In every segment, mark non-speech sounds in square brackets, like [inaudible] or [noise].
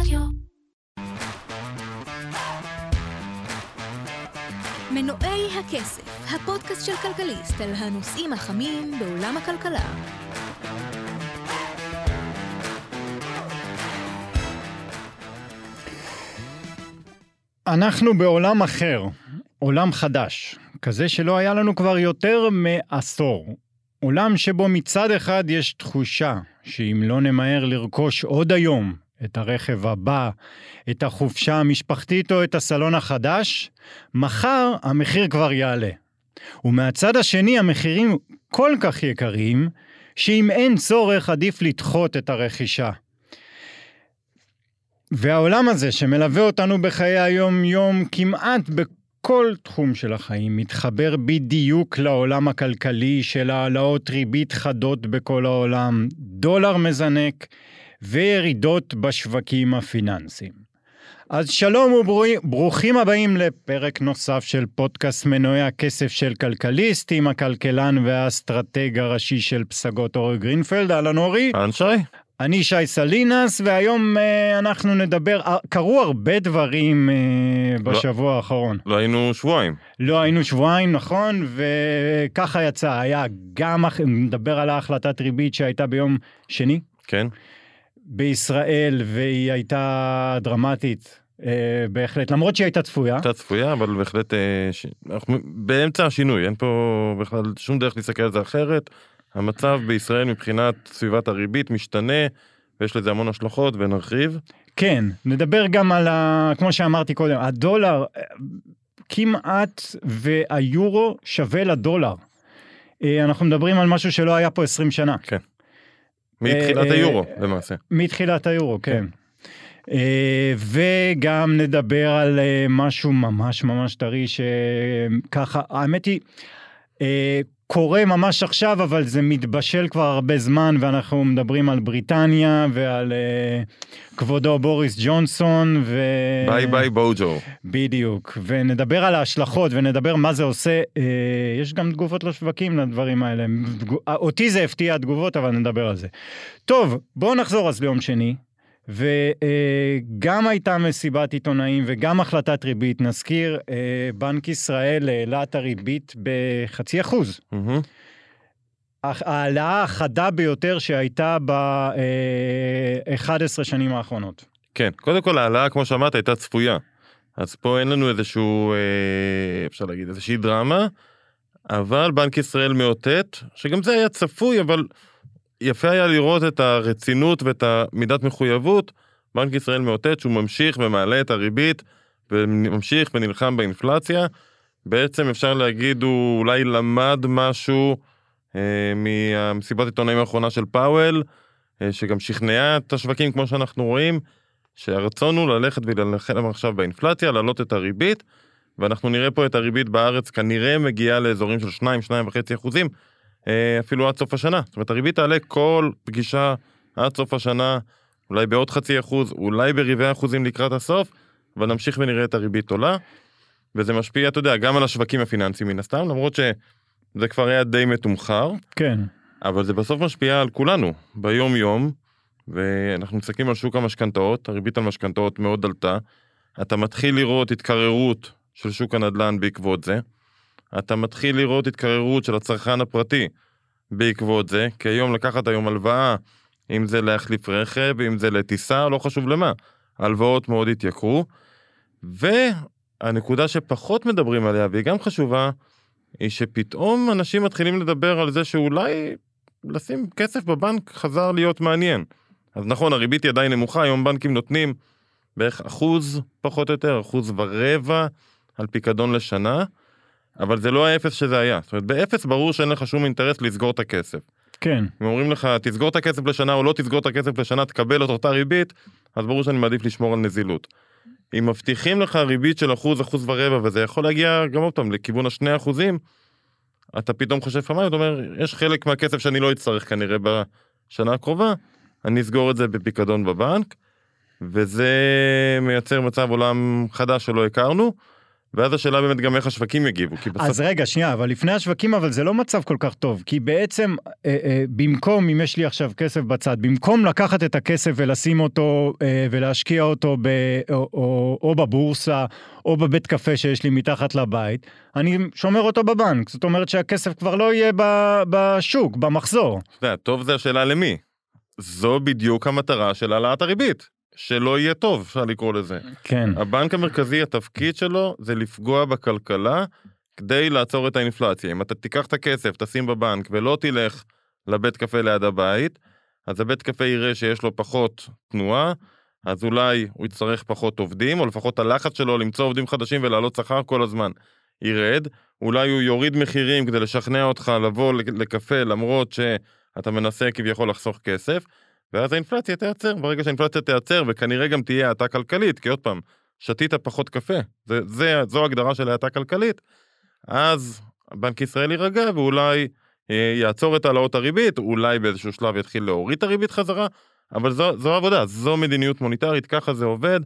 רדיו. מנועי הכסף, הפודקאסט של כלכליסט על הנושאים החמים בעולם הכלכלה. אנחנו בעולם אחר, עולם חדש, כזה שלא היה לנו כבר יותר מעשור. עולם שבו מצד אחד יש תחושה שאם לא נמהר לרכוש עוד היום את הרכב הבא, את החופשה המשפחתית או את הסלון החדש, מחר המחיר כבר יעלה. ומהצד השני המחירים כל כך יקרים, שאם אין צורך עדיף לדחות את הרכישה. והעולם הזה שמלווה אותנו בחיי היום-יום כמעט בכל תחום של החיים, מתחבר בדיוק לעולם הכלכלי של העלאות ריבית חדות בכל העולם, דולר מזנק וירידות בשווקים הפיננסיים. אז שלום וברוכים הבאים לפרק נוסף של פודקאסט מנועי הכסף של כלכליסט עם הכלכלן והאסטרטג הראשי של פסגות אורי גרינפלד, אהלן אורי. אהלן שי. אני שי סלינס, והיום אה, אנחנו נדבר, אה, קרו הרבה דברים אה, בשבוע לא, האחרון. לא היינו שבועיים. לא היינו שבועיים, נכון, וככה יצא, היה גם, נדבר על ההחלטת ריבית שהייתה ביום שני. כן. בישראל, והיא הייתה דרמטית. אה, בהחלט, למרות שהיא הייתה צפויה. הייתה צפויה, אבל בהחלט, אה, ש... אנחנו באמצע השינוי, אין פה בכלל שום דרך להסתכל על זה אחרת. המצב בישראל מבחינת סביבת הריבית משתנה, ויש לזה המון השלכות, ונרחיב. כן, נדבר גם על ה... כמו שאמרתי קודם, הדולר כמעט והיורו שווה לדולר. אה, אנחנו מדברים על משהו שלא היה פה 20 שנה. כן. מתחילת היורו למעשה. מתחילת היורו, כן. וגם נדבר על משהו ממש ממש טרי שככה, האמת היא, קורה ממש עכשיו, אבל זה מתבשל כבר הרבה זמן, ואנחנו מדברים על בריטניה ועל uh, כבודו בוריס ג'ונסון. ו... ביי ביי בוג'ו. בדיוק, ונדבר על ההשלכות ונדבר מה זה עושה. Uh, יש גם תגובות לשווקים לדברים האלה. אותי זה הפתיע התגובות, אבל נדבר על זה. טוב, בואו נחזור אז ליום שני. וגם הייתה מסיבת עיתונאים וגם החלטת ריבית. נזכיר, אה, בנק ישראל העלה את הריבית בחצי אחוז. ההעלאה החדה ביותר שהייתה ב-11 אה, שנים האחרונות. כן, קודם כל ההעלאה, כמו שאמרת, הייתה צפויה. אז פה אין לנו איזשהו, אה, אפשר להגיד, איזושהי דרמה, אבל בנק ישראל מאותת, שגם זה היה צפוי, אבל יפה היה לראות את הרצינות ואת המידת מחויבות. בנק ישראל מאותת שהוא ממשיך ומעלה את הריבית וממשיך ונלחם באינפלציה. בעצם אפשר להגיד הוא אולי למד משהו אה, מהמסיבת עיתונאים האחרונה של פאוול, אה, שגם שכנעה את השווקים כמו שאנחנו רואים, שהרצון הוא ללכת ולהילחם עכשיו באינפלציה, להעלות את הריבית, ואנחנו נראה פה את הריבית בארץ כנראה מגיעה לאזורים של 2-2.5 אחוזים. אה, אפילו עד סוף השנה. זאת אומרת, הריבית תעלה כל פגישה עד סוף השנה, אולי בעוד חצי אחוז, אולי ברבעי אחוזים לקראת הסוף, אבל נמשיך ונראה את הריבית עולה. וזה משפיע, אתה יודע, גם על השווקים הפיננסיים מן הסתם, למרות שזה כבר היה די מתומחר. כן. אבל זה בסוף משפיע על כולנו, ביום יום, ואנחנו מסתכלים על שוק המשכנתאות, הריבית על משכנתאות מאוד עלתה. אתה מתחיל לראות התקררות של שוק הנדל"ן בעקבות זה. אתה מתחיל לראות התקררות של הצרכן הפרטי בעקבות זה, כי היום לקחת היום הלוואה, אם זה להחליף רכב, אם זה לטיסה, לא חשוב למה, הלוואות מאוד התייקרו. והנקודה שפחות מדברים עליה, והיא גם חשובה, היא שפתאום אנשים מתחילים לדבר על זה שאולי לשים כסף בבנק חזר להיות מעניין. אז נכון, הריבית היא עדיין נמוכה, היום בנקים נותנים בערך אחוז, פחות או יותר, אחוז ורבע על פיקדון לשנה. אבל זה לא האפס שזה היה. זאת אומרת, באפס ברור שאין לך שום אינטרס לסגור את הכסף. כן. אם אומרים לך, תסגור את הכסף לשנה או לא תסגור את הכסף לשנה, תקבל את אותה ריבית, אז ברור שאני מעדיף לשמור על נזילות. אם מבטיחים לך ריבית של אחוז, אחוז ורבע, וזה יכול להגיע גם עוד פעם לכיוון השני אחוזים, אתה פתאום חושב פעמיים, אתה אומר, יש חלק מהכסף שאני לא אצטרך כנראה בשנה הקרובה, אני אסגור את זה בפיקדון בבנק, וזה מייצר מצב עולם חדש שלא הכרנו. ואז השאלה באמת גם איך השווקים יגיבו, כי בסוף... אז רגע, שנייה, אבל לפני השווקים, אבל זה לא מצב כל כך טוב, כי בעצם, אה, אה, במקום, אם יש לי עכשיו כסף בצד, במקום לקחת את הכסף ולשים אותו אה, ולהשקיע אותו ב, או, או, או בבורסה, או בבית קפה שיש לי מתחת לבית, אני שומר אותו בבנק. זאת אומרת שהכסף כבר לא יהיה ב, בשוק, במחזור. אתה יודע, טוב זה השאלה למי. זו בדיוק המטרה של העלאת הריבית. שלא יהיה טוב, אפשר לקרוא לזה. כן. הבנק המרכזי, התפקיד שלו זה לפגוע בכלכלה כדי לעצור את האינפלציה. אם אתה תיקח את הכסף, תשים בבנק ולא תלך לבית קפה ליד הבית, אז הבית קפה יראה שיש לו פחות תנועה, אז אולי הוא יצטרך פחות עובדים, או לפחות הלחץ שלו למצוא עובדים חדשים ולהעלות שכר כל הזמן ירד. אולי הוא יוריד מחירים כדי לשכנע אותך לבוא לקפה למרות שאתה מנסה כביכול לחסוך כסף. ואז האינפלציה תיעצר, ברגע שהאינפלציה תיעצר וכנראה גם תהיה האטה כלכלית, כי עוד פעם, שתית פחות קפה, זה, זה, זו הגדרה של האטה כלכלית, אז בנק ישראל יירגע ואולי אה, יעצור את העלאות הריבית, אולי באיזשהו שלב יתחיל להוריד את הריבית חזרה, אבל זו, זו עבודה, זו מדיניות מוניטרית, ככה זה עובד.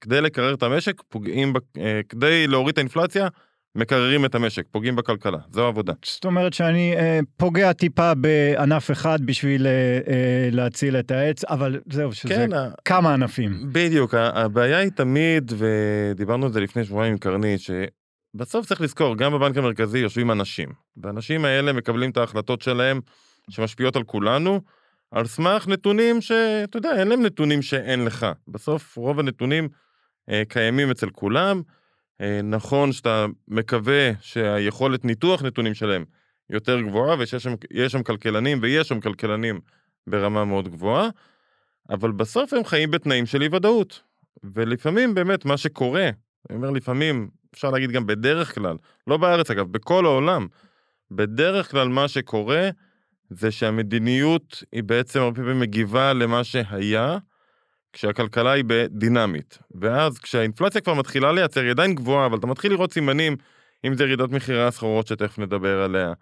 כדי לקרר את המשק, פוגעים, אה, כדי להוריד את האינפלציה, מקררים את המשק, פוגעים בכלכלה, זו העבודה. זאת אומרת שאני אה, פוגע טיפה בענף אחד בשביל אה, אה, להציל את העץ, אבל זהו, שזה כן, כמה ענפים. בדיוק, הבעיה היא תמיד, ודיברנו על זה לפני שבועיים עם קרנית, שבסוף צריך לזכור, גם בבנק המרכזי יושבים אנשים, והאנשים האלה מקבלים את ההחלטות שלהם, שמשפיעות על כולנו, על סמך נתונים שאתה יודע, אין להם נתונים שאין לך. בסוף רוב הנתונים אה, קיימים אצל כולם. אה, נכון שאתה מקווה שהיכולת ניתוח נתונים שלהם יותר גבוהה ושיש שם, שם כלכלנים ויש שם כלכלנים ברמה מאוד גבוהה, אבל בסוף הם חיים בתנאים של אי ודאות. ולפעמים באמת מה שקורה, אני אומר לפעמים, אפשר להגיד גם בדרך כלל, לא בארץ אגב, בכל העולם, בדרך כלל מה שקורה זה שהמדיניות היא בעצם הרבה פעמים מגיבה למה שהיה, כשהכלכלה היא דינמית. ואז כשהאינפלציה כבר מתחילה לייצר, היא עדיין גבוהה, אבל אתה מתחיל לראות סימנים, אם זה ירידות מחירי הסחורות שתכף נדבר עליה,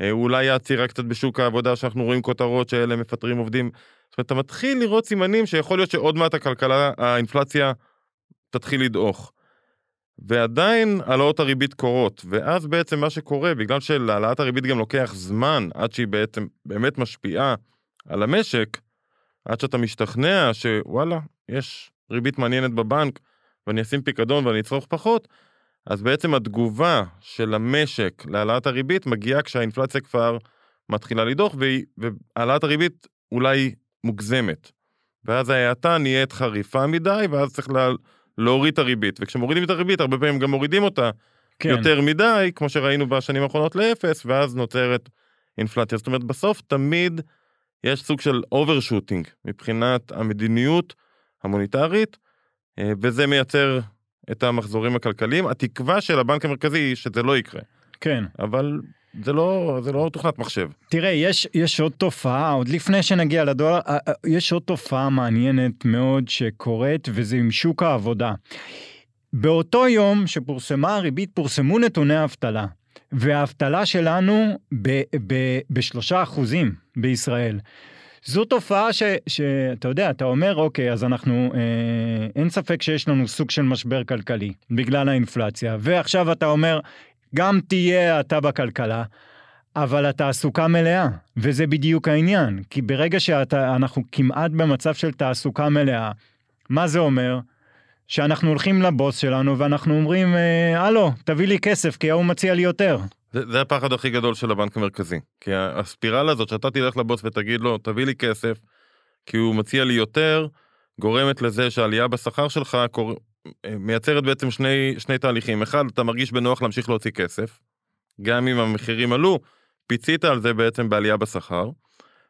אה, אולי העצירה קצת בשוק העבודה, שאנחנו רואים כותרות שאלה מפטרים עובדים. זאת אומרת, אתה מתחיל לראות סימנים שיכול להיות שעוד מעט הכלכלה, האינפלציה תתחיל לדעוך. ועדיין העלאות הריבית קורות, ואז בעצם מה שקורה, בגלל שלהעלאת הריבית גם לוקח זמן עד שהיא בעצם באמת משפיעה על המשק, עד שאתה משתכנע שוואלה, יש ריבית מעניינת בבנק ואני אשים פיקדון ואני אצרוך פחות, אז בעצם התגובה של המשק להעלאת הריבית מגיעה כשהאינפלציה כבר מתחילה לדוח והעלאת הריבית אולי מוגזמת. ואז ההאטה נהיית חריפה מדי ואז צריך לה... להוריד את הריבית וכשמורידים את הריבית הרבה פעמים גם מורידים אותה כן. יותר מדי כמו שראינו בשנים האחרונות לאפס ואז נוצרת אינפלציה זאת אומרת בסוף תמיד יש סוג של overshooting מבחינת המדיניות המוניטרית, אה, וזה מייצר את המחזורים הכלכליים. התקווה של הבנק המרכזי היא שזה לא יקרה. כן. אבל זה לא, זה לא תוכנת מחשב. תראה, יש, יש עוד תופעה, עוד לפני שנגיע לדולר, אה, אה, יש עוד תופעה מעניינת מאוד שקורית, וזה עם שוק העבודה. באותו יום שפורסמה הריבית, פורסמו נתוני האבטלה. והאבטלה שלנו בשלושה אחוזים בישראל. זו תופעה ש, שאתה יודע, אתה אומר, אוקיי, אז אנחנו, אה, אין ספק שיש לנו סוג של משבר כלכלי בגלל האינפלציה, ועכשיו אתה אומר, גם תהיה האטה בכלכלה, אבל התעסוקה מלאה, וזה בדיוק העניין, כי ברגע שאנחנו כמעט במצב של תעסוקה מלאה, מה זה אומר? שאנחנו הולכים לבוס שלנו ואנחנו אומרים, אה, הלו, תביא לי כסף כי ההוא מציע לי יותר. זה, זה הפחד הכי גדול של הבנק המרכזי. כי הספירלה הזאת שאתה תלך לבוס ותגיד לו, תביא לי כסף, כי הוא מציע לי יותר, גורמת לזה שהעלייה בשכר שלך קור... אה, מייצרת בעצם שני, שני תהליכים. אחד, אתה מרגיש בנוח להמשיך להוציא כסף, גם אם המחירים עלו, פיצית על זה בעצם בעלייה בשכר.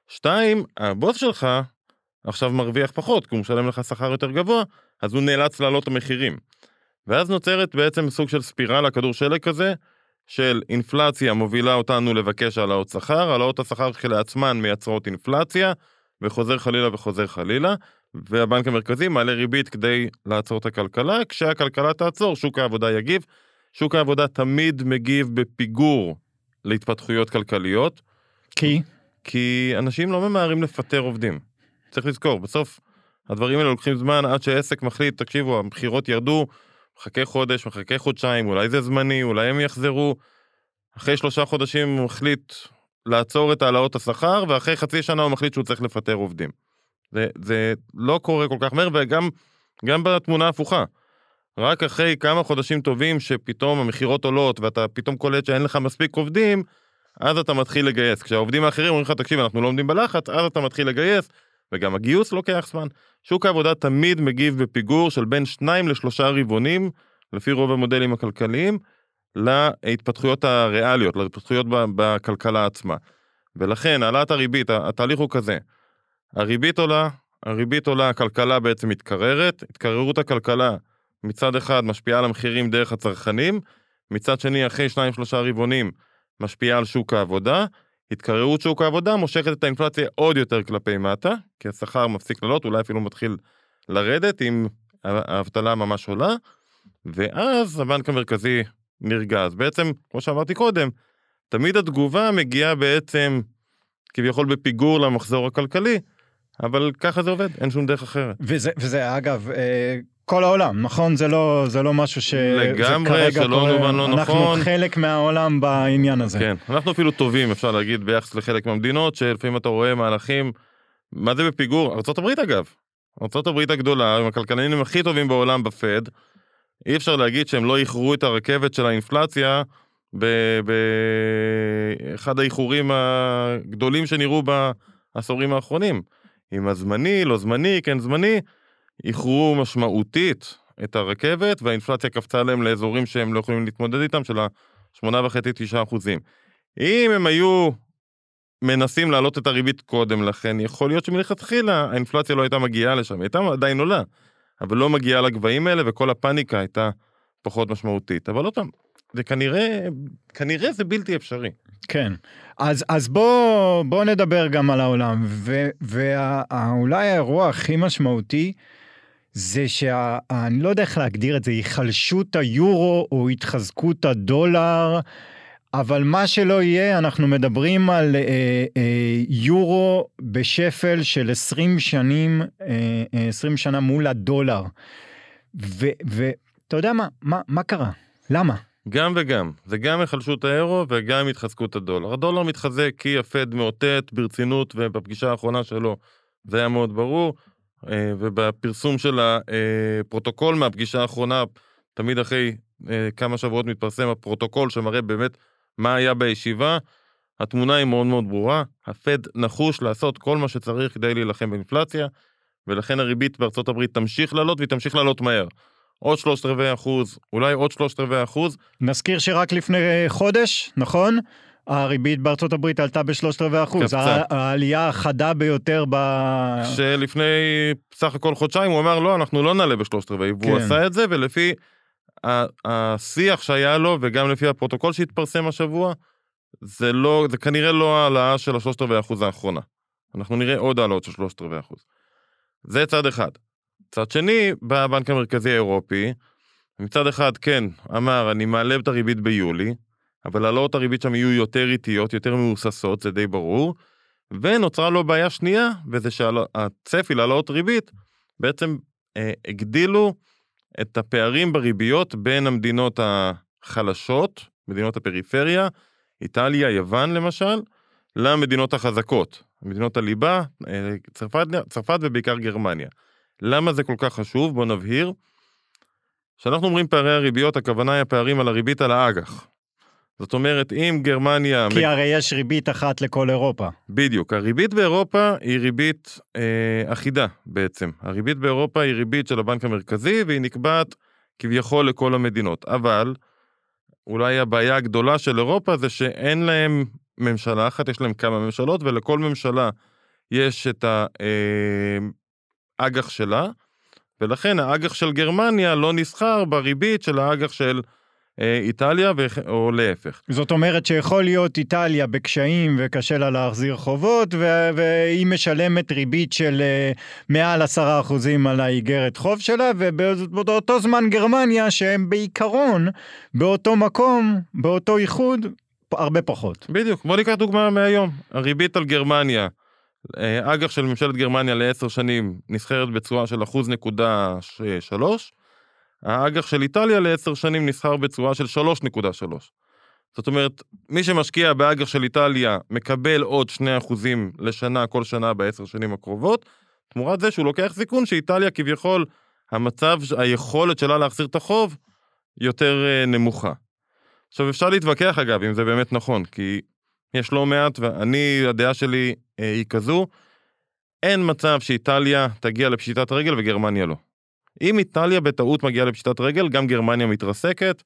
שתיים, הבוס שלך עכשיו מרוויח פחות, כי הוא משלם לך שכר יותר גבוה, אז הוא נאלץ להעלות את המחירים. ואז נוצרת בעצם סוג של ספירלה, כדור שלג כזה, של אינפלציה מובילה אותנו לבקש העלאות שכר, העלאות השכר כשלעצמן מייצרות אינפלציה, וחוזר חלילה וחוזר חלילה, והבנק המרכזי מעלה ריבית כדי לעצור את הכלכלה, כשהכלכלה תעצור, שוק העבודה יגיב. שוק העבודה תמיד מגיב בפיגור להתפתחויות כלכליות. כי? כי אנשים לא ממהרים לפטר עובדים. צריך לזכור, בסוף הדברים האלה לוקחים זמן עד שעסק מחליט, תקשיבו, המכירות ירדו, מחכה חודש, מחכה חודשיים, אולי זה זמני, אולי הם יחזרו. אחרי שלושה חודשים הוא מחליט לעצור את העלאות השכר, ואחרי חצי שנה הוא מחליט שהוא צריך לפטר עובדים. זה, זה לא קורה כל כך מהר, וגם גם בתמונה הפוכה. רק אחרי כמה חודשים טובים שפתאום המכירות עולות ואתה פתאום קולט שאין לך מספיק עובדים, אז אתה מתחיל לגייס. כשהעובדים האחרים אומרים לך, תקשיב, אנחנו לא עומדים בלחץ, אז אתה מתחיל לגייס, וגם הגיוס לוקח זמן. שוק העבודה תמיד מגיב בפיגור של בין שניים לשלושה רבעונים, לפי רוב המודלים הכלכליים, להתפתחויות הריאליות, להתפתחויות בכלכלה עצמה. ולכן העלאת הריבית, התהליך הוא כזה, הריבית עולה, הריבית עולה, הכלכלה בעצם מתקררת, התקררות הכלכלה מצד אחד משפיעה על המחירים דרך הצרכנים, מצד שני אחרי שניים שלושה רבעונים משפיעה על שוק העבודה, התקררות שוק העבודה מושכת את האינפלציה עוד יותר כלפי מטה, כי השכר מפסיק לעלות, אולי אפילו מתחיל לרדת אם האבטלה ממש עולה, ואז הבנק המרכזי נרגע. אז בעצם, כמו שאמרתי קודם, תמיד התגובה מגיעה בעצם כביכול בפיגור למחזור הכלכלי, אבל ככה זה עובד, אין שום דרך אחרת. וזה, וזה אגב, אה, כל העולם, נכון? זה לא, זה לא משהו ש... לגמרי, שלא מובן לא נכון. אנחנו חלק מהעולם בעניין הזה. כן, אנחנו אפילו טובים, אפשר להגיד, ביחס לחלק מהמדינות, שלפעמים אתה רואה מהלכים, מה זה בפיגור? ארה"ב אגב. ארה"ב הגדולה, עם הכלכלנים הכי טובים בעולם בפד, אי אפשר להגיד שהם לא איחרו את הרכבת של האינפלציה באחד האיחורים הגדולים שנראו בעשורים האחרונים. עם הזמני, לא זמני, כן זמני, איחרו משמעותית את הרכבת והאינפלציה קפצה להם לאזורים שהם לא יכולים להתמודד איתם של ה-8.5-9 אחוזים. אם הם היו מנסים להעלות את הריבית קודם לכן, יכול להיות שמלכתחילה האינפלציה לא הייתה מגיעה לשם, היא הייתה עדיין עולה, אבל לא מגיעה לגבהים האלה וכל הפאניקה הייתה פחות משמעותית. אבל עוד פעם, זה כנראה, כנראה זה בלתי אפשרי. כן, אז, אז בוא, בוא נדבר גם על העולם, ואולי האירוע הכי משמעותי זה שאני לא יודע איך להגדיר את זה, היחלשות היורו או התחזקות הדולר, אבל מה שלא יהיה, אנחנו מדברים על אה, אה, יורו בשפל של 20 שנים, אה, 20 אה, שנה מול הדולר. ואתה יודע מה, מה, מה קרה? למה? גם וגם, זה גם היחלשות האירו וגם התחזקות הדולר. הדולר מתחזק כי הפד מאותת ברצינות ובפגישה האחרונה שלו זה היה מאוד ברור, ובפרסום של הפרוטוקול מהפגישה האחרונה, תמיד אחרי אה, כמה שבועות מתפרסם הפרוטוקול שמראה באמת מה היה בישיבה, התמונה היא מאוד מאוד ברורה, הפד נחוש לעשות כל מה שצריך כדי להילחם באינפלציה, ולכן הריבית בארצות הברית תמשיך לעלות והיא תמשיך לעלות מהר. עוד שלושת רבעי אחוז, אולי עוד שלושת רבעי אחוז. נזכיר שרק לפני חודש, נכון? הריבית בארצות הברית עלתה בשלושת רבעי אחוז, העלייה החדה ביותר ב... שלפני סך הכל חודשיים הוא אמר לא, אנחנו לא נעלה בשלושת רבעי, כן. והוא עשה את זה, ולפי השיח שהיה לו, וגם לפי הפרוטוקול שהתפרסם השבוע, זה לא, זה כנראה לא העלאה של השלושת רבעי אחוז האחרונה. אנחנו נראה עוד העלאות של שלושת רבעי אחוז. זה צד אחד. מצד שני, בא הבנק המרכזי האירופי, מצד אחד כן, אמר, אני מעלה את הריבית ביולי, אבל העלאות הריבית שם יהיו יותר איטיות, יותר מבוססות, זה די ברור, ונוצרה לו בעיה שנייה, וזה שהצפי להעלאות ריבית, בעצם אה, הגדילו את הפערים בריביות בין המדינות החלשות, מדינות הפריפריה, איטליה, יוון למשל, למדינות החזקות, מדינות הליבה, אה, צרפת, צרפת ובעיקר גרמניה. למה זה כל כך חשוב? בואו נבהיר. כשאנחנו אומרים פערי הריביות, הכוונה היא הפערים על הריבית על האג"ח. זאת אומרת, אם גרמניה... כי הרי יש ריבית אחת לכל אירופה. בדיוק. הריבית באירופה היא ריבית אה, אחידה בעצם. הריבית באירופה היא ריבית של הבנק המרכזי, והיא נקבעת כביכול לכל המדינות. אבל, אולי הבעיה הגדולה של אירופה זה שאין להם ממשלה אחת, יש להם כמה ממשלות, ולכל ממשלה יש את ה... אה, האג"ח שלה, ולכן האג"ח של גרמניה לא נסחר בריבית של האג"ח של איטליה, או להפך. זאת אומרת שיכול להיות איטליה בקשיים וקשה לה להחזיר חובות, והיא משלמת ריבית של אה, מעל עשרה אחוזים על האיגרת חוב שלה, ובאותו זמן גרמניה, שהם בעיקרון באותו מקום, באותו איחוד, הרבה פחות. בדיוק, בוא ניקח דוגמה מהיום. הריבית על גרמניה אה, אג"ח של ממשלת גרמניה לעשר שנים נסחרת בתשואה של אחוז נקודה שלוש, האג"ח של איטליה לעשר שנים נסחר בתשואה של 3.3. זאת אומרת, מי שמשקיע באג"ח של איטליה מקבל עוד 2% לשנה כל שנה בעשר שנים הקרובות, תמורת זה שהוא לוקח סיכון שאיטליה כביכול, המצב, היכולת שלה להחזיר את החוב יותר אה, נמוכה. עכשיו אפשר להתווכח אגב אם זה באמת נכון, כי יש לא מעט, ואני, הדעה שלי אה, היא כזו, אין מצב שאיטליה תגיע לפשיטת רגל וגרמניה לא. אם איטליה בטעות מגיעה לפשיטת רגל, גם גרמניה מתרסקת.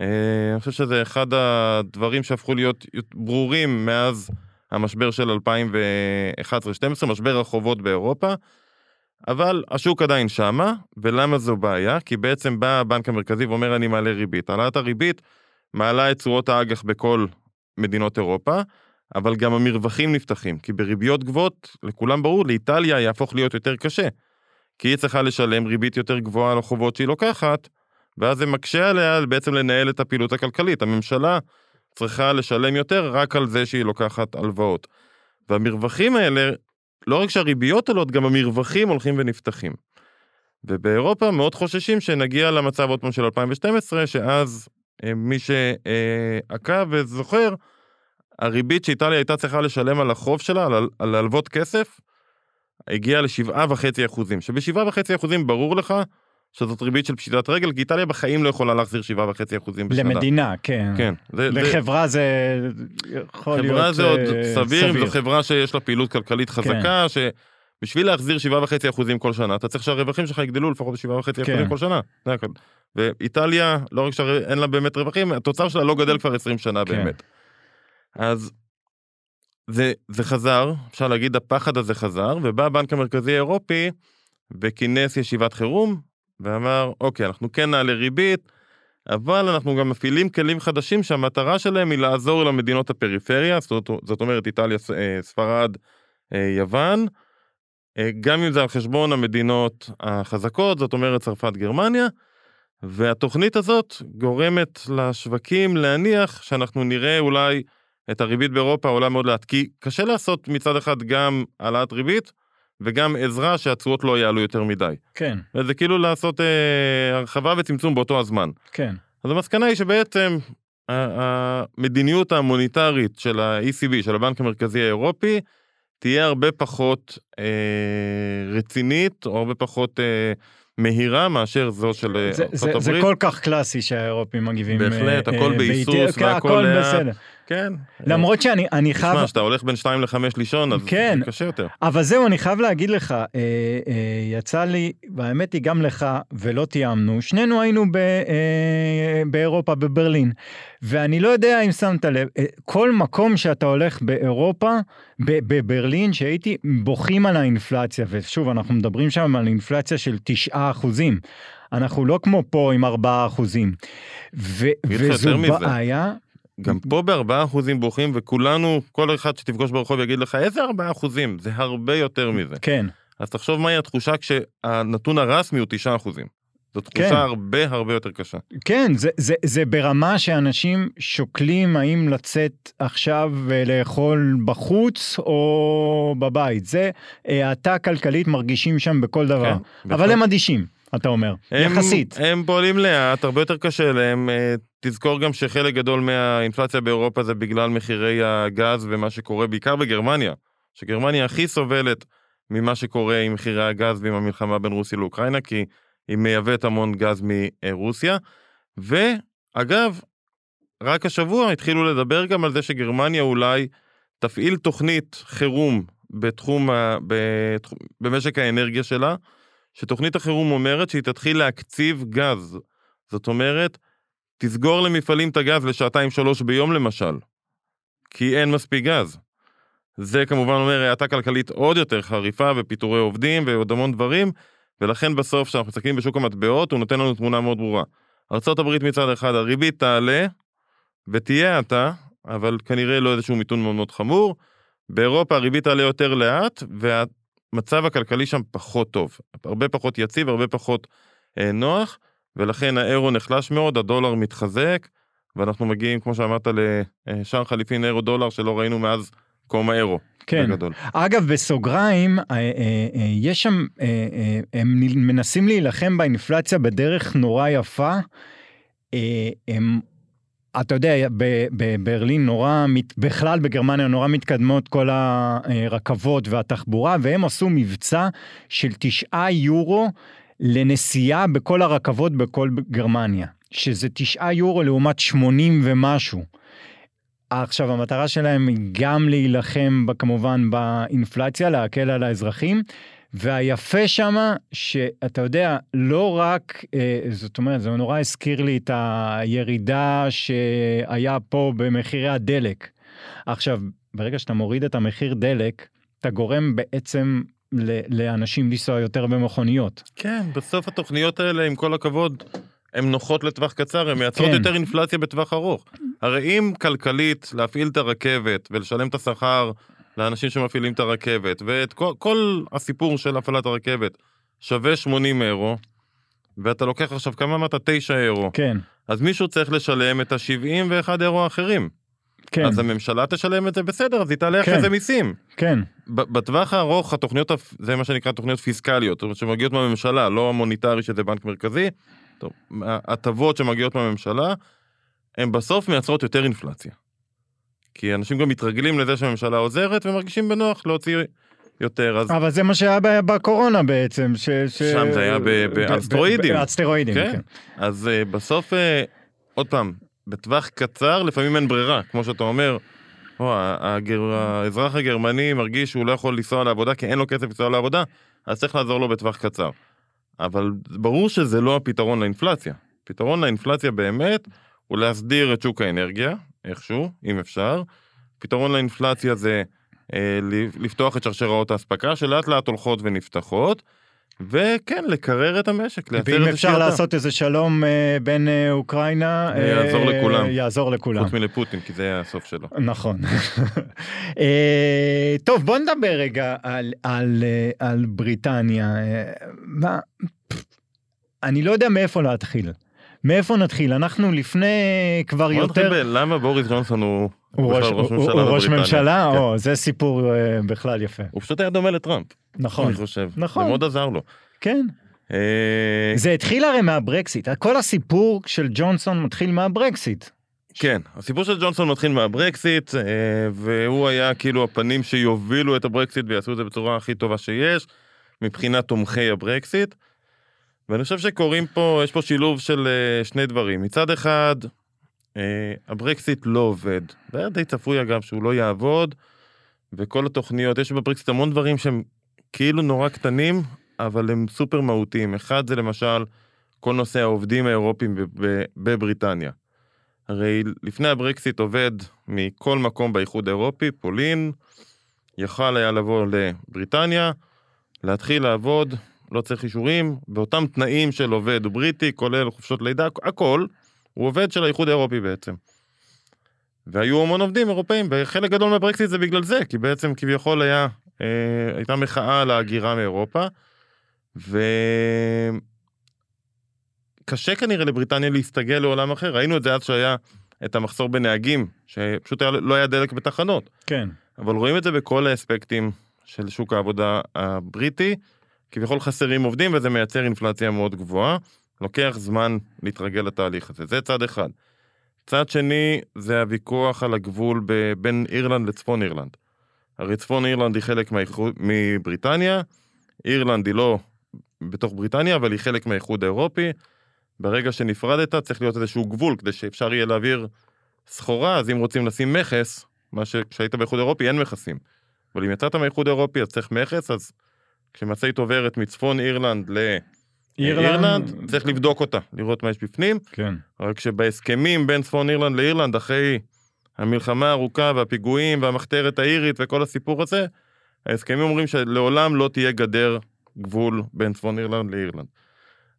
אה, אני חושב שזה אחד הדברים שהפכו להיות ברורים מאז המשבר של 2011-2012, משבר החובות באירופה. אבל השוק עדיין שמה, ולמה זו בעיה? כי בעצם בא הבנק המרכזי ואומר אני מעלה ריבית. העלאת הריבית מעלה את תשואות האג"ח בכל מדינות אירופה, אבל גם המרווחים נפתחים, כי בריביות גבוהות, לכולם ברור, לאיטליה יהפוך להיות יותר קשה. כי היא צריכה לשלם ריבית יותר גבוהה על החובות שהיא לוקחת, ואז זה מקשה עליה בעצם לנהל את הפעילות הכלכלית. הממשלה צריכה לשלם יותר רק על זה שהיא לוקחת הלוואות. והמרווחים האלה, לא רק שהריביות עולות, גם המרווחים הולכים ונפתחים. ובאירופה מאוד חוששים שנגיע למצב עוד פעם של 2012, שאז אה, מי שעקב וזוכר, הריבית שאיטליה הייתה צריכה לשלם על החוב שלה, על הלוות כסף, הגיעה לשבעה וחצי אחוזים, שבשבעה וחצי אחוזים ברור לך שזאת ריבית של פשיטת רגל, כי איטליה בחיים לא יכולה להחזיר שבעה וחצי אחוזים בשנה. למדינה, כן. כן. זה, לחברה זה יכול להיות חברה זה עוד אה, סביר, סביר, זו חברה שיש לה פעילות כלכלית כן. חזקה, כן. שבשביל להחזיר שבעה וחצי אחוזים כל שנה, אתה צריך שהרווחים שלך יגדלו לפחות בשבעה וחצי אחוזים כן. כל שנה. ואיטליה, לא רק שאין לה באמת רווחים, התוצר שלה לא גדל כבר 20 שנה כן. באמת. אז זה, זה חזר, אפשר להגיד הפחד הזה חזר, ובא הבנק המרכזי האירופי וכינס ישיבת חירום, ואמר, אוקיי, אנחנו כן נעלה ריבית, אבל אנחנו גם מפעילים כלים חדשים שהמטרה שלהם היא לעזור למדינות הפריפריה, זאת, זאת אומרת איטליה, אה, ספרד, אה, יוון, אה, גם אם זה על חשבון המדינות החזקות, זאת אומרת צרפת, גרמניה, והתוכנית הזאת גורמת לשווקים להניח שאנחנו נראה אולי את הריבית באירופה עולה מאוד לאט, כי קשה לעשות מצד אחד גם העלאת ריבית, וגם עזרה שהתשואות לא יעלו יותר מדי. כן. וזה כאילו לעשות אה, הרחבה וצמצום באותו הזמן. כן. אז המסקנה היא שבעצם המדיניות המוניטרית של ה-ECB, של הבנק המרכזי האירופי, תהיה הרבה פחות אה, רצינית, או הרבה פחות אה, מהירה מאשר זו של ארצות הברית. זה כל כך קלאסי שהאירופים מגיבים. בהחלט, אה, הכל בהיסוס והכל... הכל בסדר. כן. למרות שאני אני חייב... תשמע, שאתה הולך בין 2 ל-5 לישון, אז כן, זה קשה יותר. אבל זהו, אני חייב להגיד לך, אה, אה, יצא לי, והאמת היא גם לך, ולא תיאמנו, שנינו היינו ב, אה, באירופה, בברלין, ואני לא יודע אם שמת לב, אה, כל מקום שאתה הולך באירופה, בברלין, שהייתי, בוכים על האינפלציה, ושוב, אנחנו מדברים שם על אינפלציה של 9 אחוזים. אנחנו לא כמו פה עם 4 אחוזים. וזו בעיה. גם פה בארבעה אחוזים ברוכים וכולנו כל אחד שתפגוש ברחוב יגיד לך איזה ארבעה אחוזים זה הרבה יותר מזה. כן. אז תחשוב מהי התחושה כשהנתון הרסמי הוא תשעה אחוזים. זו תחושה כן. הרבה הרבה יותר קשה. כן, זה, זה, זה ברמה שאנשים שוקלים האם לצאת עכשיו ולאכול בחוץ או בבית. זה האטה כלכלית מרגישים שם בכל דבר. כן, אבל הם אדישים. אתה אומר, הם, יחסית. הם פועלים לאט, הרבה יותר קשה להם. אה, תזכור גם שחלק גדול מהאינפלציה באירופה זה בגלל מחירי הגז ומה שקורה בעיקר בגרמניה, שגרמניה הכי סובלת ממה שקורה עם מחירי הגז ועם המלחמה בין רוסיה לאוקראינה, כי היא מייבאת המון גז מרוסיה. ואגב, רק השבוע התחילו לדבר גם על זה שגרמניה אולי תפעיל תוכנית חירום בתחום, בתחום במשק האנרגיה שלה, שתוכנית החירום אומרת שהיא תתחיל להקציב גז. זאת אומרת, תסגור למפעלים את הגז לשעתיים שלוש ביום למשל, כי אין מספיק גז. זה כמובן אומר האטה כלכלית עוד יותר חריפה ופיטורי עובדים ועוד המון דברים, ולכן בסוף כשאנחנו מסתכלים בשוק המטבעות הוא נותן לנו תמונה מאוד ברורה. ארה"ב מצד אחד הריבית תעלה ותהיה האטה, אבל כנראה לא איזשהו מיתון מאוד מאוד חמור. באירופה הריבית תעלה יותר לאט והמצב הכלכלי שם פחות טוב, הרבה פחות יציב, הרבה פחות אה, נוח. ולכן האירו נחלש מאוד, הדולר מתחזק, ואנחנו מגיעים, כמו שאמרת, לשער חליפין אירו דולר שלא ראינו מאז במקום האירו. כן. בגדול. אגב, בסוגריים, אה, אה, אה, יש שם, אה, אה, הם מנסים להילחם באינפלציה בדרך נורא יפה. אה, הם, אתה יודע, בברלין נורא, בכלל בגרמניה נורא מתקדמות כל הרכבות והתחבורה, והם עשו מבצע של תשעה יורו לנסיעה בכל הרכבות בכל גרמניה, שזה תשעה יורו לעומת 80 ומשהו. עכשיו המטרה שלהם היא גם להילחם כמובן באינפלציה, להקל על האזרחים, והיפה שמה שאתה יודע, לא רק, אה, זאת אומרת, זה נורא הזכיר לי את הירידה שהיה פה במחירי הדלק. עכשיו, ברגע שאתה מוריד את המחיר דלק, אתה גורם בעצם ל- לאנשים לנסוע יותר במכוניות. כן, בסוף התוכניות האלה, עם כל הכבוד, הן נוחות לטווח קצר, הן מייצרות כן. יותר אינפלציה בטווח ארוך. הרי אם כלכלית להפעיל את הרכבת ולשלם את השכר לאנשים שמפעילים את הרכבת, ואת כל, כל הסיפור של הפעלת הרכבת שווה 80 אירו, ואתה לוקח עכשיו כמה אמרת? 9 אירו. כן, אז מישהו צריך לשלם את ה-71 אירו האחרים. כן, אז הממשלה תשלם את זה בסדר, אז היא תעלה אחרי כן. זה מיסים. כן, בטווח הארוך התוכניות, זה מה שנקרא תוכניות פיסקליות, שמגיעות מהממשלה, לא המוניטרי שזה בנק מרכזי, טוב, ההטבות שמגיעות מהממשלה, הן בסוף מייצרות יותר אינפלציה. כי אנשים גם מתרגלים לזה שהממשלה עוזרת ומרגישים בנוח להוציא יותר, אז אבל זה מה שהיה בקורונה בעצם, ש... ש... שם זה היה באסטרואידים. באסטרואידים, כן. כן. אז uh, בסוף, uh, עוד פעם, בטווח קצר לפעמים אין ברירה, כמו שאתה אומר, או, הגר... האזרח הגרמני מרגיש שהוא לא יכול לנסוע לעבודה כי אין לו כסף לנסוע לעבודה, אז צריך לעזור לו בטווח קצר. אבל ברור שזה לא הפתרון לאינפלציה. פתרון לאינפלציה באמת הוא להסדיר את שוק האנרגיה, איכשהו, אם אפשר. פתרון לאינפלציה זה אה, לפתוח את שרשראות האספקה שלאט לאט הולכות ונפתחות, וכן, לקרר את המשק, לייצר ואם אפשר האטה. לעשות איזה שלום אה, בין אה, אוקראינה, זה יעזור אה, לכולם. יעזור לכולם. חוץ מלפוטין, כי זה הסוף שלו. נכון. [laughs] אה, טוב, בוא נדבר רגע על, על, אה, על בריטניה. אה, מה, אני לא יודע מאיפה להתחיל. מאיפה נתחיל? אנחנו לפני כבר נתחיל יותר... ב- למה בוריס ג'ונסון הוא הוא בכלל ראש, הוא, הוא ראש? ממשלה? כן. או, זה סיפור אה, בכלל יפה. הוא פשוט היה דומה לטראמפ, נכון, אני חושב. נכון. זה מאוד עזר לו. כן. אה, זה התחיל הרי מהברקסיט. כל הסיפור של ג'ונסון מתחיל מהברקסיט. כן, הסיפור של ג'ונסון מתחיל מהברקסיט, אה, והוא היה כאילו הפנים שיובילו את הברקסיט ויעשו את זה בצורה הכי טובה שיש, מבחינת תומכי הברקסיט. ואני חושב שקורים פה, יש פה שילוב של אה, שני דברים. מצד אחד, אה, הברקסיט לא עובד. זה היה די צפוי אגב שהוא לא יעבוד, וכל התוכניות, יש בברקסיט המון דברים שהם כאילו נורא קטנים, אבל הם סופר מהותיים. אחד זה למשל כל נושא העובדים האירופים בבריטניה. הרי לפני הברקסיט עובד מכל מקום באיחוד האירופי, פולין, יכל היה לבוא לבריטניה, להתחיל לעבוד, לא צריך אישורים, באותם תנאים של עובד בריטי, כולל חופשות לידה, הכל, הוא עובד של האיחוד האירופי בעצם. והיו המון עובדים אירופאים, וחלק גדול מהברקסיט זה בגלל זה, כי בעצם כביכול היה, אה, הייתה מחאה על ההגירה מאירופה, וקשה כנראה לבריטניה להסתגל לעולם אחר, ראינו את זה אז שהיה את המחסור בנהגים, שפשוט היה, לא היה דלק בתחנות. כן. אבל רואים את זה בכל האספקטים של שוק העבודה הבריטי, כביכול חסרים עובדים וזה מייצר אינפלציה מאוד גבוהה, לוקח זמן להתרגל לתהליך הזה, זה צד אחד. צד שני זה הוויכוח על הגבול ב- בין אירלנד לצפון אירלנד. הרי צפון אירלנד היא חלק מהאיחוד- מבריטניה, אירלנד היא לא בתוך בריטניה, אבל היא חלק מהאיחוד האירופי. ברגע שנפרדת צריך להיות איזשהו גבול כדי שאפשר יהיה להעביר סחורה, אז אם רוצים לשים מכס, מה שכשהיית באיחוד האירופי אין מכסים. אבל אם יצאת מהאיחוד האירופי אז צריך מכס, אז כשמשאית עוברת מצפון אירלנד לאירלנד, צריך לבדוק אותה, לראות מה יש בפנים. כן. רק שבהסכמים בין צפון אירלנד לאירלנד, אחרי המלחמה הארוכה והפיגועים והמחתרת האירית וכל הסיפור הזה, ההסכמים אומרים שלעולם לא תהיה גדר גבול בין צפון אירלנד לאירלנד.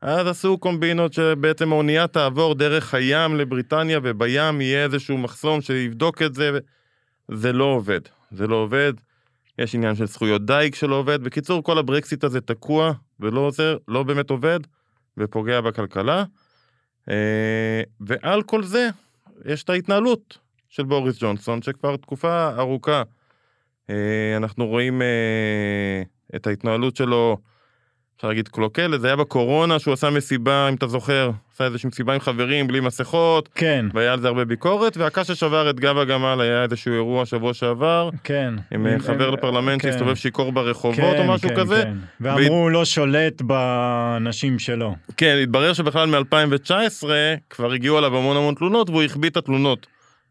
אז עשו קומבינות שבעצם האונייה תעבור דרך הים לבריטניה ובים יהיה איזשהו מחסום שיבדוק את זה. זה לא עובד, זה לא עובד. יש עניין של זכויות דייג שלא עובד. בקיצור, כל הברקסיט הזה תקוע ולא עוזר, לא באמת עובד ופוגע בכלכלה. אה, ועל כל זה יש את ההתנהלות של בוריס ג'ונסון, שכבר תקופה ארוכה אה, אנחנו רואים אה, את ההתנהלות שלו, אפשר להגיד קלוקלת, זה היה בקורונה שהוא עשה מסיבה, אם אתה זוכר, עשה איזושהי מסיבה עם חברים בלי מסכות, כן, והיה על זה הרבה ביקורת, והקש ששבר את גב הגמל היה איזשהו אירוע שבוע שעבר, כן. עם אה, חבר לפרלמנט כן. שהסתובב שיכור ברחובות כן, או משהו כן, כזה. כן. ואמרו, הוא לא שולט באנשים שלו. כן, התברר שבכלל מ-2019 כבר הגיעו עליו המון המון תלונות, והוא החביא את התלונות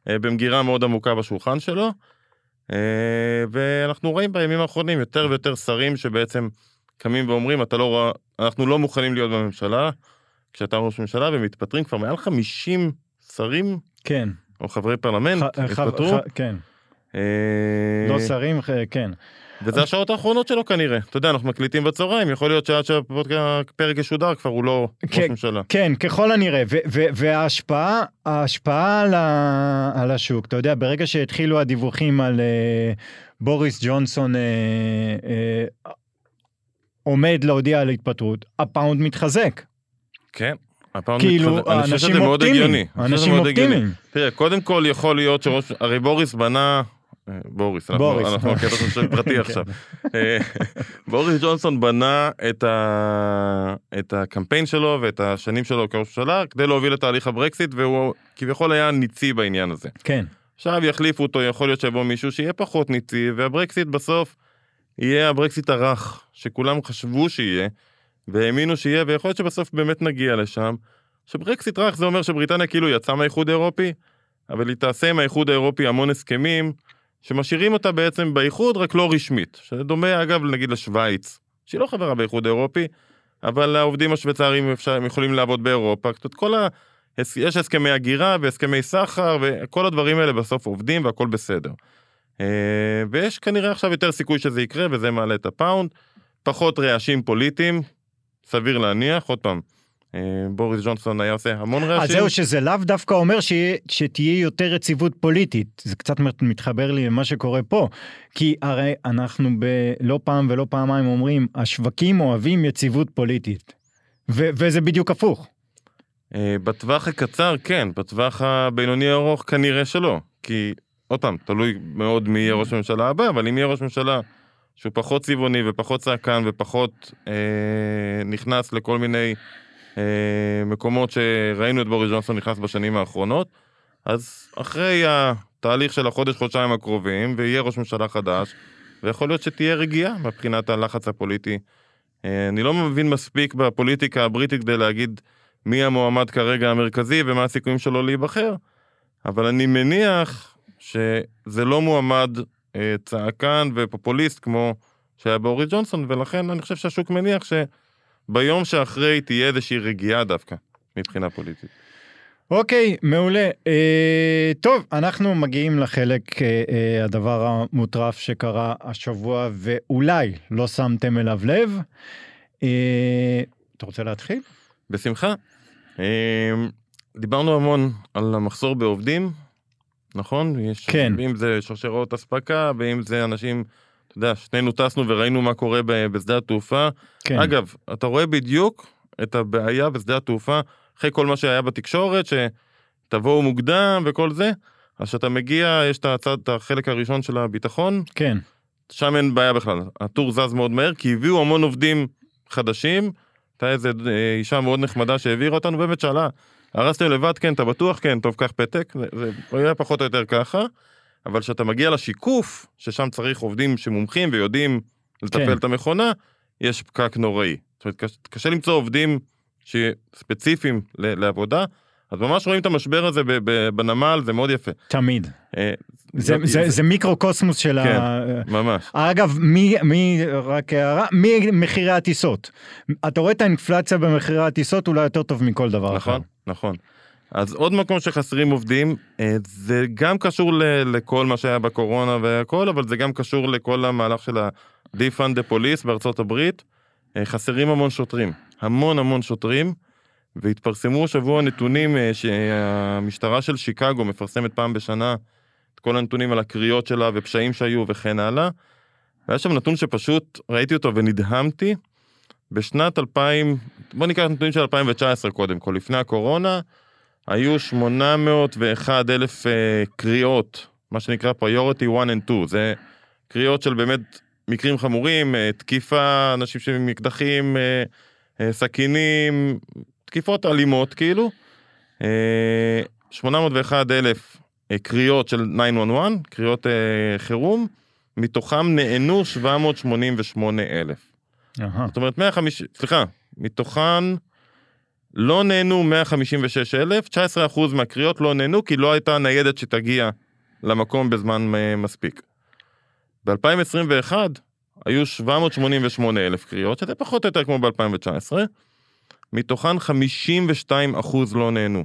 אה, במגירה מאוד עמוקה בשולחן שלו. אה, ואנחנו רואים בימים האחרונים יותר ויותר שרים שבעצם קמים ואומרים, אתה לא רואה, אנחנו לא מוכנים להיות בממשלה, כשאתה ראש ממשלה, ומתפטרים כבר מעל 50 שרים כן. או חברי פרלמנט, ח- ח- התפטרו. ח- כן. אה, לא שרים, ח- כן. וזה השעות האחרונות שלו כנראה. אתה יודע, אנחנו מקליטים בצהריים, יכול להיות שעד שהפרק ישודר כבר הוא לא ראש כן. ממשלה. כן, ככל הנראה, ו- ו- וההשפעה, ההשפעה על, ה- על השוק, אתה יודע, ברגע שהתחילו הדיווחים על uh, בוריס ג'ונסון uh, uh, עומד להודיע על התפטרות, הפאונד מתחזק. כן. הפעם כאילו, מתחזק. אני חושב שזה אנשים מאוד הגיוני. אופטימיים, אנשים. תראה, קודם כל יכול להיות שראש, הרי בוריס בנה, אה, בוריס, אנחנו- בוריס. אנחנו בקטע של שם [laughs] פרטי כן. עכשיו. אה, בוריס ג'ונסון בנה את ה- את הקמפיין שלו ואת השנים שלו כראש ממשלה כדי להוביל את תהליך הברקסיט, והוא כביכול היה ניצי בעניין הזה. כן, עכשיו יחליפו אותו, יכול להיות שיבוא מישהו שיהיה פחות ניצי, והברקסיט בסוף יהיה הברקסיט הרך, שכולם חשבו שיהיה, והאמינו שיהיה, ויכול להיות שבסוף באמת נגיע לשם. שברקסיט רך זה אומר שבריטניה כאילו יצאה מהאיחוד האירופי, אבל היא תעשה עם האיחוד האירופי המון הסכמים, שמשאירים אותה בעצם באיחוד, רק לא רשמית. שזה דומה אגב נגיד לשוויץ, שהיא לא חברה באיחוד האירופי, אבל העובדים השוויצרים יכולים לעבוד באירופה. כל ה... יש הסכמי הגירה והסכמי סחר וכל הדברים האלה בסוף עובדים והכל בסדר. אה, ויש כנראה עכשיו יותר סיכוי שזה יקרה וזה מעלה את הפאונד. פחות רעשים פוליטיים, סביר להניח, עוד פעם, אה, בוריס ג'ונסון היה עושה המון אז רעשים. זהו שזה לאו דווקא אומר שיה- שתהיה יותר יציבות פוליטית. זה קצת מתחבר לי למה שקורה פה. כי הרי אנחנו ב- לא פעם ולא פעמיים אומרים, השווקים אוהבים יציבות פוליטית. ו- וזה בדיוק הפוך. אה, בטווח הקצר כן, בטווח הבינוני הארוך כנראה שלא. כי עוד פעם, תלוי מאוד מי יהיה ראש הממשלה הבא, אבל אם יהיה ראש ממשלה שהוא פחות צבעוני ופחות צעקן ופחות אה, נכנס לכל מיני אה, מקומות שראינו את בוריס ג'ונסון נכנס בשנים האחרונות, אז אחרי התהליך של החודש-חודשיים הקרובים, ויהיה ראש ממשלה חדש, ויכול להיות שתהיה רגיעה מבחינת הלחץ הפוליטי. אה, אני לא מבין מספיק בפוליטיקה הבריטית כדי להגיד מי המועמד כרגע המרכזי ומה הסיכויים שלו להיבחר, אבל אני מניח שזה לא מועמד אה, צעקן ופופוליסט כמו שהיה בוריס ג'ונסון, ולכן אני חושב שהשוק מניח שביום שאחרי תהיה איזושהי רגיעה דווקא מבחינה פוליטית. אוקיי, מעולה. אה, טוב, אנחנו מגיעים לחלק, אה, אה, הדבר המוטרף שקרה השבוע, ואולי לא שמתם אליו לב. אה, אתה רוצה להתחיל? בשמחה. אה, דיברנו המון על המחסור בעובדים, נכון? יש, כן. ואם זה שרשראות אספקה, ואם זה אנשים, אתה יודע, שנינו טסנו וראינו מה קורה בשדה התעופה. כן. אגב, אתה רואה בדיוק את הבעיה בשדה התעופה, אחרי כל מה שהיה בתקשורת, שתבואו מוקדם וכל זה, אז כשאתה מגיע, יש את הצד, את החלק הראשון של הביטחון, כן, שם אין בעיה בכלל, הטור זז מאוד מהר, כי הביאו המון עובדים חדשים, הייתה איזה אה, אישה מאוד נחמדה שהעבירה אותנו, באמת שאלה, הרסתם לבד? כן, אתה בטוח? כן, טוב, קח פתק, זה, זה היה פחות או יותר ככה, אבל כשאתה מגיע לשיקוף, ששם צריך עובדים שמומחים ויודעים לתפעל כן. את המכונה, יש פקק נוראי. זאת אומרת, קשה, קשה למצוא עובדים שספציפיים לעבודה, אז ממש רואים את המשבר הזה בנמל, זה מאוד יפה. תמיד. אה, זה, זה, זה מיקרו-קוסמוס של כן. ה... ממש. אגב, מי, מי, רק הערה, ממחירי הטיסות. אתה רואה את האינפלציה במחירי הטיסות אולי יותר טוב מכל דבר אחר. נכון. אז עוד מקום שחסרים עובדים, אה, זה גם קשור ל- לכל מה שהיה בקורונה והכל, אבל זה גם קשור לכל המהלך של ה-Defund the Police בארצות הברית. אה, חסרים המון שוטרים, המון המון שוטרים, והתפרסמו השבוע נתונים אה, שהמשטרה של שיקגו מפרסמת פעם בשנה את כל הנתונים על הקריאות שלה ופשעים שהיו וכן הלאה. והיה שם נתון שפשוט ראיתי אותו ונדהמתי. בשנת 2000, בוא ניקח נתונים של 2019 קודם כל, לפני הקורונה, היו 801 אלף uh, קריאות, מה שנקרא priority 1 and 2, זה קריאות של באמת מקרים חמורים, אה, תקיפה, אנשים עם מקדחים, אה, אה, סכינים, תקיפות אלימות כאילו. אה, 801 אלף אה, קריאות של 911, קריאות אה, חירום, מתוכם נענו 788 אלף. זאת אומרת 150, סליחה, מתוכן לא נהנו 156 אלף, 19 אחוז מהקריאות לא נהנו כי לא הייתה ניידת שתגיע למקום בזמן אה, מספיק. ב-2021 היו 788 אלף קריאות, שזה פחות או יותר כמו ב-2019, מתוכן 52 אחוז לא נהנו.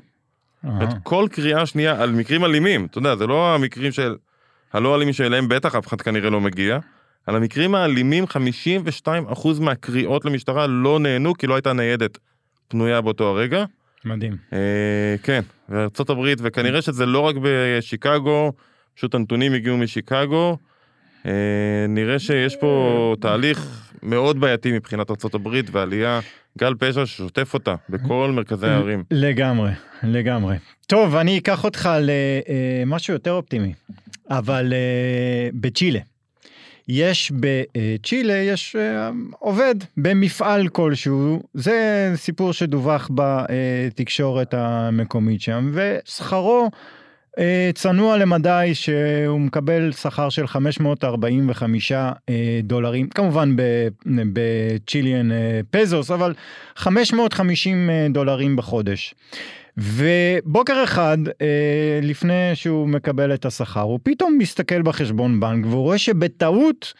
את כל קריאה שנייה על מקרים אלימים, אתה יודע, זה לא המקרים של... הלא אלימים שאליהם בטח אף אחד כנראה לא מגיע. על המקרים האלימים 52% מהקריאות למשטרה לא נהנו כי לא הייתה ניידת פנויה באותו הרגע. מדהים. אה, כן, הברית, וכנראה שזה לא רק בשיקגו, פשוט הנתונים הגיעו משיקגו. אה, נראה שיש פה תהליך מאוד בעייתי מבחינת הברית ועלייה, גל פשע ששוטף אותה בכל מרכזי הערים. לגמרי, לגמרי. טוב, אני אקח אותך למשהו יותר אופטימי, אבל אה, בצ'ילה. יש בצ'ילה, יש אה, עובד במפעל כלשהו, זה סיפור שדווח בתקשורת המקומית שם, ושכרו אה, צנוע למדי שהוא מקבל שכר של 545 אה, דולרים, כמובן בצ'יליאן אה, פזוס, אבל 550 אה, דולרים בחודש. ובוקר אחד, אה, לפני שהוא מקבל את השכר, הוא פתאום מסתכל בחשבון בנק והוא רואה שבטעות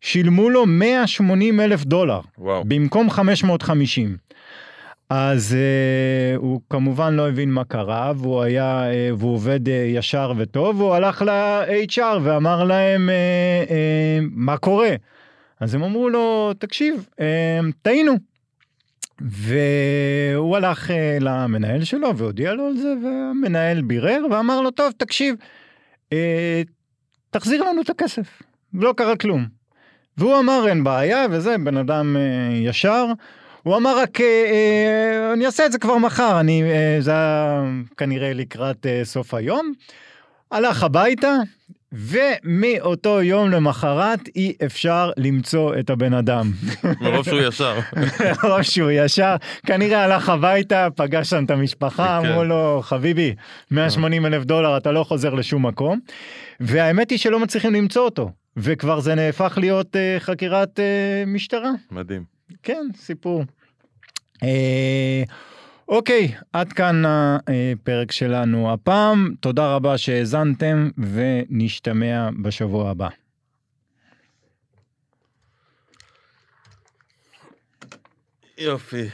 שילמו לו 180 אלף דולר, וואו. במקום 550. אז אה, הוא כמובן לא הבין מה קרה, והוא היה, אה, והוא עובד אה, ישר וטוב, והוא הלך ל-HR ואמר להם, אה, אה, מה קורה? אז הם אמרו לו, תקשיב, אה, טעינו. והוא הלך אה, למנהל שלו והודיע לו על זה, והמנהל בירר ואמר לו, טוב, תקשיב, אה, תחזיר לנו את הכסף. לא קרה כלום. והוא אמר, אין בעיה, וזה, בן אדם אה, ישר. הוא אמר רק, אה, אה, אני אעשה את זה כבר מחר, אני, אה, זה היה כנראה לקראת אה, סוף היום. הלך הביתה, ומאותו יום למחרת אי אפשר למצוא את הבן אדם. מרוב שהוא ישר. [laughs] או שהוא ישר, כנראה הלך הביתה, פגש שם את המשפחה, כן. אמרו לו, חביבי, 180 אלף דולר, אתה לא חוזר לשום מקום. והאמת היא שלא מצליחים למצוא אותו, וכבר זה נהפך להיות אה, חקירת אה, משטרה. מדהים. כן, סיפור. אה, אוקיי, עד כאן הפרק שלנו הפעם. תודה רבה שהאזנתם, ונשתמע בשבוע הבא. יופי.